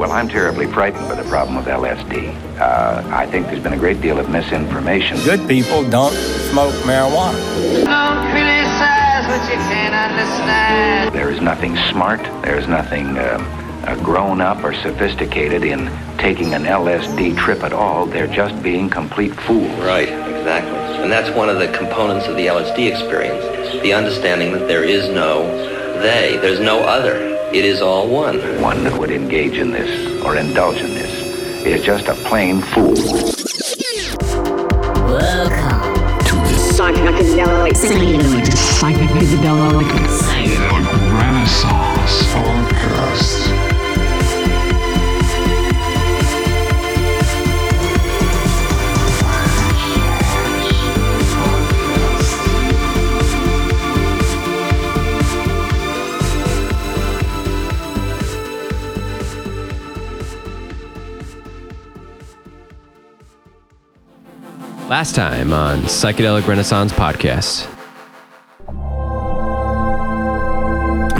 Well, I'm terribly frightened by the problem of LSD. Uh, I think there's been a great deal of misinformation. Good people don't smoke marijuana. Don't criticize what you can't understand. There is nothing smart, there's nothing uh, uh, grown up or sophisticated in taking an LSD trip at all. They're just being complete fools. Right, exactly. And that's one of the components of the LSD experience the understanding that there is no they, there's no other. It is all one. One that would engage in this or indulge in this is just a plain fool. Welcome to the psychedelic psychedelic psychedelic renaissance podcast. Last time on Psychedelic Renaissance Podcast.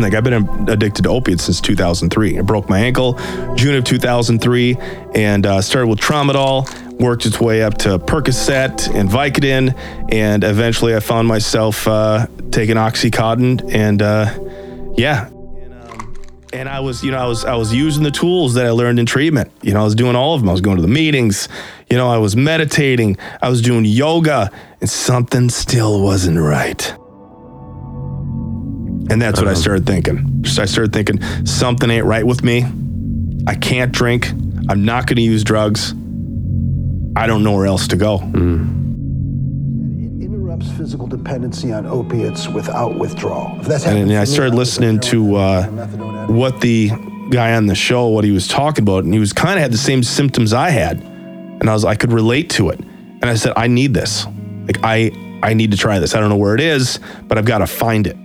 Like I've been addicted to opiates since 2003. I broke my ankle June of 2003 and uh, started with tramadol, worked its way up to Percocet and Vicodin, and eventually I found myself uh, taking OxyContin and uh, yeah. And, I was, you know, I was I was using the tools that I learned in treatment. You know, I was doing all of them. I was going to the meetings, you know, I was meditating, I was doing yoga, and something still wasn't right. And that's what I uh-huh. started thinking. So I started thinking something ain't right with me. I can't drink. I'm not going to use drugs. I don't know where else to go. It physical dependency on opiates without withdrawal. If that's And I for me, started listening to uh, heroin, methadone addict. what the guy on the show, what he was talking about, and he was kind of had the same symptoms I had, and I was I could relate to it, and I said I need this, like I I need to try this. I don't know where it is, but I've got to find it.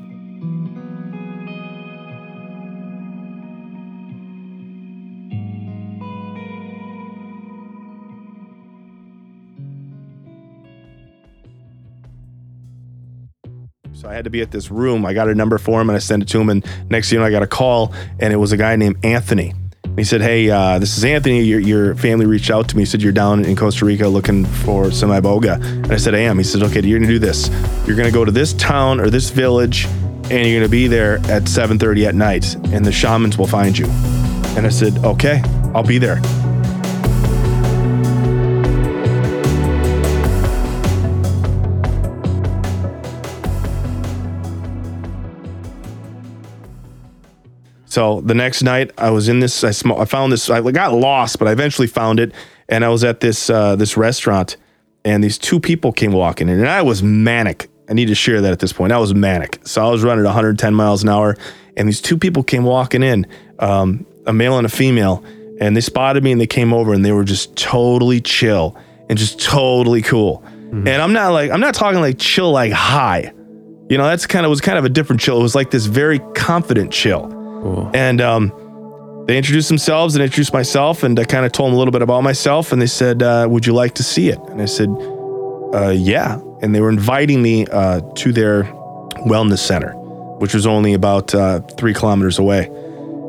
So I had to be at this room. I got a number for him and I sent it to him. And next thing you know, I got a call and it was a guy named Anthony. And he said, Hey, uh, this is Anthony. Your, your family reached out to me. He said, You're down in Costa Rica looking for some iboga. And I said, I am. He said, Okay, you're going to do this. You're going to go to this town or this village and you're going to be there at 7.30 at night and the shamans will find you. And I said, Okay, I'll be there. So the next night, I was in this. I, sm- I found this. I got lost, but I eventually found it, and I was at this uh, this restaurant, and these two people came walking in, and I was manic. I need to share that at this point. I was manic, so I was running 110 miles an hour, and these two people came walking in, um, a male and a female, and they spotted me and they came over and they were just totally chill and just totally cool. And I'm not like I'm not talking like chill like high. You know, that's kind of was kind of a different chill. It was like this very confident chill. And um, they introduced themselves and introduced myself, and I kind of told them a little bit about myself. And they said, uh, "Would you like to see it?" And I said, uh, "Yeah." And they were inviting me uh, to their wellness center, which was only about uh, three kilometers away.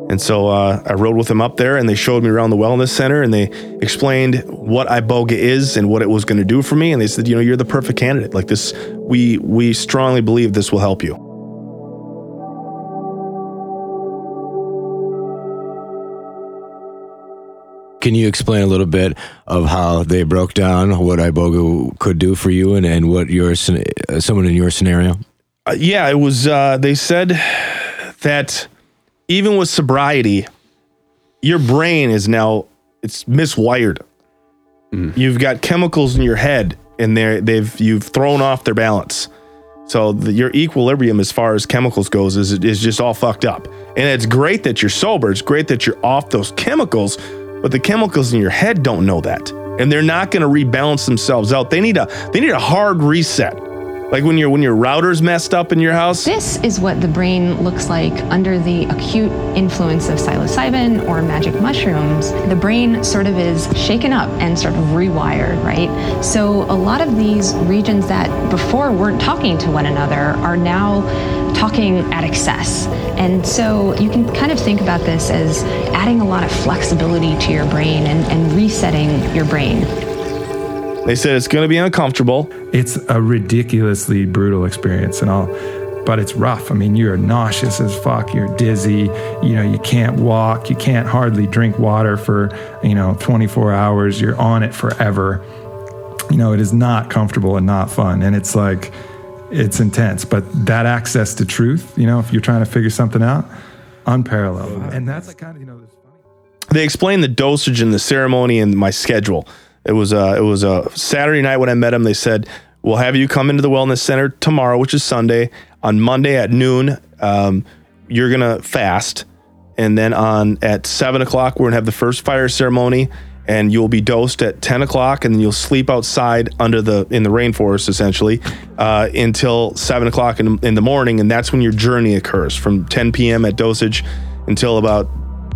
And so uh, I rode with them up there, and they showed me around the wellness center, and they explained what iboga is and what it was going to do for me. And they said, "You know, you're the perfect candidate. Like this, we we strongly believe this will help you." Can you explain a little bit of how they broke down what Iboga could do for you and, and what your scen- uh, someone in your scenario? Uh, yeah, it was. Uh, they said that even with sobriety, your brain is now it's miswired. You've got chemicals in your head, and they're they've you've thrown off their balance. So the, your equilibrium, as far as chemicals goes, is is just all fucked up. And it's great that you're sober. It's great that you're off those chemicals, but the chemicals in your head don't know that, and they're not going to rebalance themselves out. They need a they need a hard reset. Like when your when your router's messed up in your house. This is what the brain looks like under the acute influence of psilocybin or magic mushrooms. The brain sort of is shaken up and sort of rewired, right? So a lot of these regions that before weren't talking to one another are now talking at excess. And so you can kind of think about this as adding a lot of flexibility to your brain and, and resetting your brain. They said it's going to be uncomfortable. It's a ridiculously brutal experience, and all. But it's rough. I mean, you're nauseous as fuck. You're dizzy. You know, you can't walk. You can't hardly drink water for you know 24 hours. You're on it forever. You know, it is not comfortable and not fun. And it's like, it's intense. But that access to truth, you know, if you're trying to figure something out, unparalleled. And that's kind of you know. They explained the dosage and the ceremony and my schedule. It was a it was a Saturday night when I met them. They said we'll have you come into the wellness center tomorrow, which is Sunday. On Monday at noon, um, you're gonna fast, and then on at seven o'clock we're gonna have the first fire ceremony, and you'll be dosed at ten o'clock, and then you'll sleep outside under the in the rainforest essentially uh, until seven o'clock in, in the morning, and that's when your journey occurs from 10 p.m. at dosage until about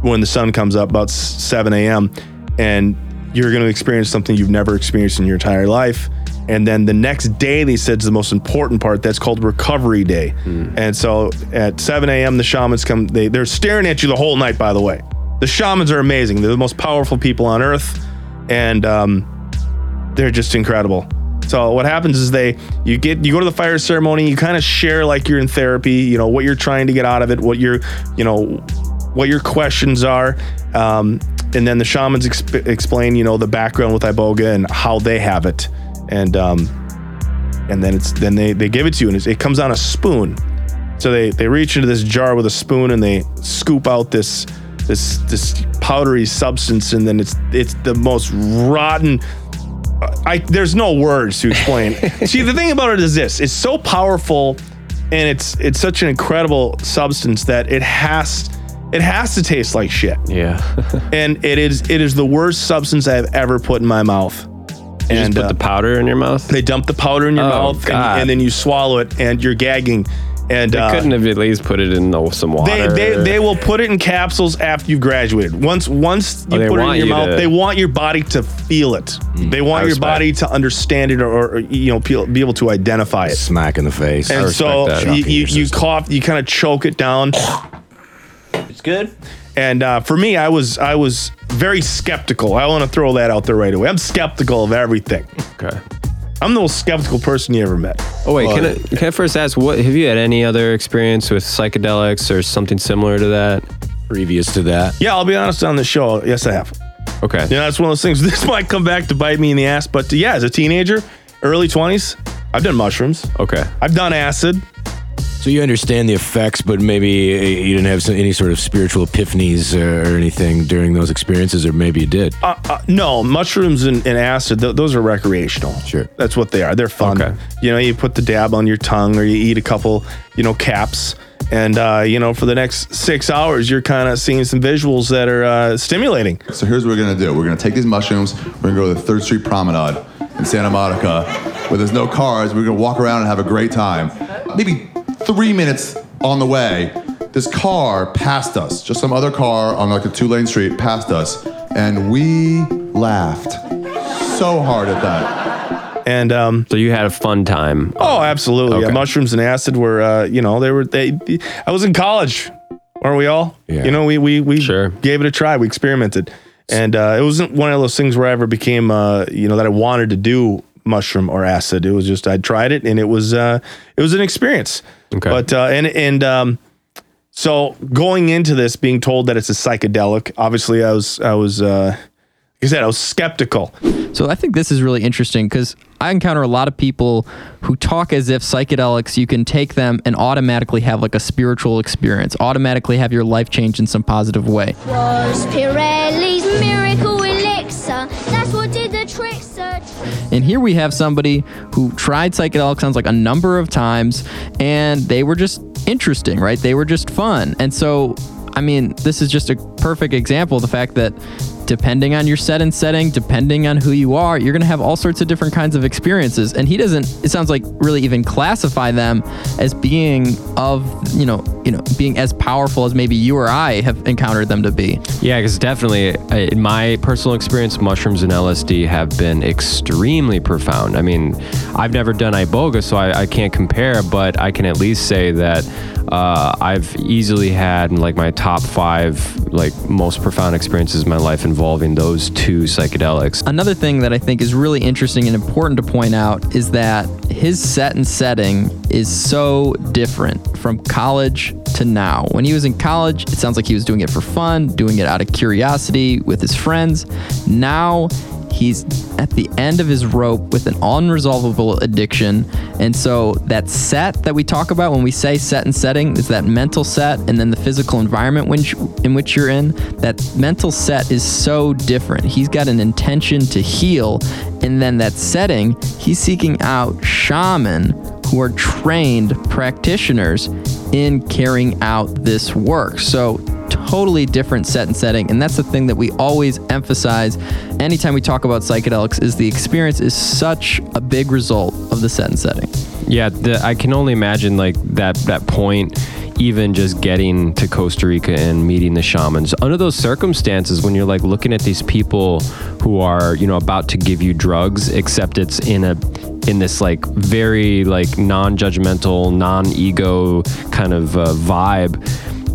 when the sun comes up, about 7 a.m. and you're going to experience something you've never experienced in your entire life. And then the next day, they said is the most important part. That's called recovery day. And so at 7 a.m., the shamans come. They they're staring at you the whole night. By the way, the shamans are amazing. They're the most powerful people on earth, and um, they're just incredible. So what happens is they you get you go to the fire ceremony. You kind of share like you're in therapy. You know what you're trying to get out of it. What you're you know what your questions are. Um, and then the shamans exp- explain, you know, the background with iboga and how they have it, and um, and then it's then they they give it to you, and it's, it comes on a spoon. So they they reach into this jar with a spoon and they scoop out this this this powdery substance, and then it's it's the most rotten. I there's no words to explain. See, the thing about it is this: it's so powerful, and it's it's such an incredible substance that it has it has to taste like shit. Yeah. and it is it is the worst substance I have ever put in my mouth. You and just put the powder in your mouth. they dump the powder in your Oh, mouth, and, God. and then you swallow it, and you're gagging. And They uh, couldn't have at least put it in the, some water. they they will put it in capsules after you've graduated. Once once you Oh, put it in your you mouth, to- they want your body to feel it. They want your body to understand it or, or you know be be able to identify it. Smack in the face. And so respect you, you, you cough, you kind of choke it down. It's good. And uh, for me, I was I was very skeptical. I want to throw that out there right away. I'm skeptical of everything. okay. I'm the most skeptical person you ever met. Oh wait, can I, can I first ask what have you had any other experience with psychedelics or something similar to that? Previous to that, Yeah, I'll be honest on the show. Yes, I have. Okay. You know, that's one of those things. This might come back to bite me in the ass, but yeah, as a teenager, early 20s, I've done mushrooms. Okay. I've done acid. So you understand the effects, but maybe you didn't have some, any sort of spiritual epiphanies or, or anything during those experiences, or maybe you did. Uh, uh, no, mushrooms and, and acid, th- those are recreational. Sure. That's what they are. They're fun. Okay. You know, you put the dab on your tongue or you eat a couple, you know, caps. And, uh, you know, for the next six hours, you're kind of seeing some visuals that are uh, stimulating. So here's what we're gonna do. We're gonna take these mushrooms. We're gonna go to the Third Street Promenade in Santa Monica, where there's no cars. We're gonna walk around and have a great time. Maybe three minutes on the way, this car passed us. Just some other car on like a two-lane street passed us, and we laughed so hard at that. And um, So you had a fun time. oh, absolutely. Yeah, mushrooms and acid were, uh, you know, they were. They. I was in college, Aren't we all? Yeah. You know, we we we Sure. gave it a try. We experimented, and uh, it wasn't one of those things where I ever became, uh, you know, that I wanted to do mushroom or acid. It was just I tried it, and it was uh, it was an experience. Okay. But uh, and and um, so going into this, being told that it's a psychedelic, obviously I was I was uh, like I said, I was skeptical. So I think this is really interesting because I encounter a lot of people who talk as if psychedelics, you can take them and automatically have like a spiritual experience, automatically have your life change in some positive way. Was Pirelli's miracle And here we have somebody who tried psychedelics sounds like a number of times and they were just interesting, right? They were just fun. And so, I mean, this is just a perfect example of the fact that depending on your set and setting, depending on who you are, you're going to have all sorts of different kinds of experiences. And he doesn't, it sounds like, really even classify them as being of, you know, you know, being as powerful as maybe you or I have encountered them to be. Yeah, because definitely, in my personal experience, mushrooms and LSD have been extremely profound. I mean, I've never done iboga, so I, I can't compare, but I can at least say that uh, I've easily had like my top five like most profound experiences in my life involving those two psychedelics. Another thing that I think is really interesting and important to point out is that his set and setting is so different from college to now. When he was in college, it sounds like he was doing it for fun, doing it out of curiosity with his friends. Now, he's at the end of his rope with an unresolvable addiction. And so that set that we talk about when we say set and setting is that mental set and then the physical environment in which you're in. That mental set is so different. He's got an intention to heal. And then that setting, he's seeking out shaman who are trained practitioners in carrying out this work. So totally different set and setting and that's the thing that we always emphasize anytime we talk about psychedelics is the experience is such a big result of the set and setting Yeah, the, I can only imagine like that that point. Even just getting to Costa Rica and meeting the shamans under those circumstances, when you're like looking at these people who are you know about to give you drugs, except it's in a in this like very like non-judgmental, non-ego kind of uh, vibe.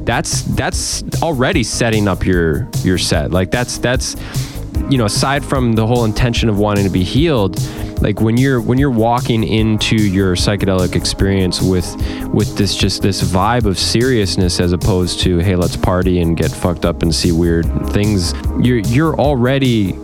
That's that's already setting up your your set. Like that's that's you know aside from the whole intention of wanting to be healed like when you're when you're walking into your psychedelic experience with with this just this vibe of seriousness as opposed to hey let's party and get fucked up and see weird things you're you're already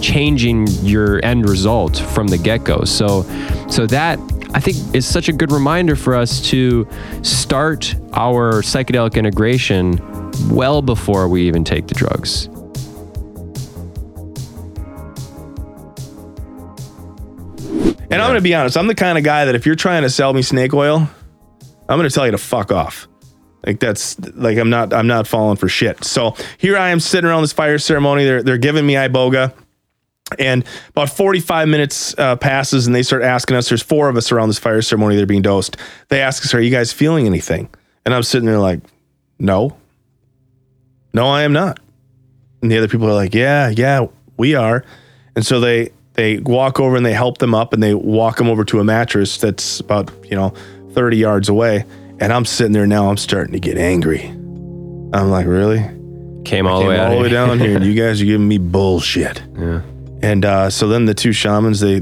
changing your end result from the get-go so so that I think is such a good reminder for us to start our psychedelic integration well before we even take the drugs. And I'm going to be honest, I'm the kind of guy that if you're trying to sell me snake oil, I'm going to tell you to fuck off. Like that's like I'm not I'm not falling for shit. So here I am sitting around this fire ceremony. They're they're giving me iboga. And about 45 minutes uh, passes, and they start asking us. There's four of us around this fire ceremony. They're being dosed. They ask us, "Are you guys feeling anything?" And I'm sitting there like, "No, no, I am not." And the other people are like, "Yeah, yeah, we are." And so they they walk over and they help them up, and they walk them over to a mattress that's about you know 30 yards away. And I'm sitting there now. I'm starting to get angry. I'm like, "Really?" Came all the way all the way down here, and you guys are giving me bullshit. Yeah. And uh, so then the two shamans they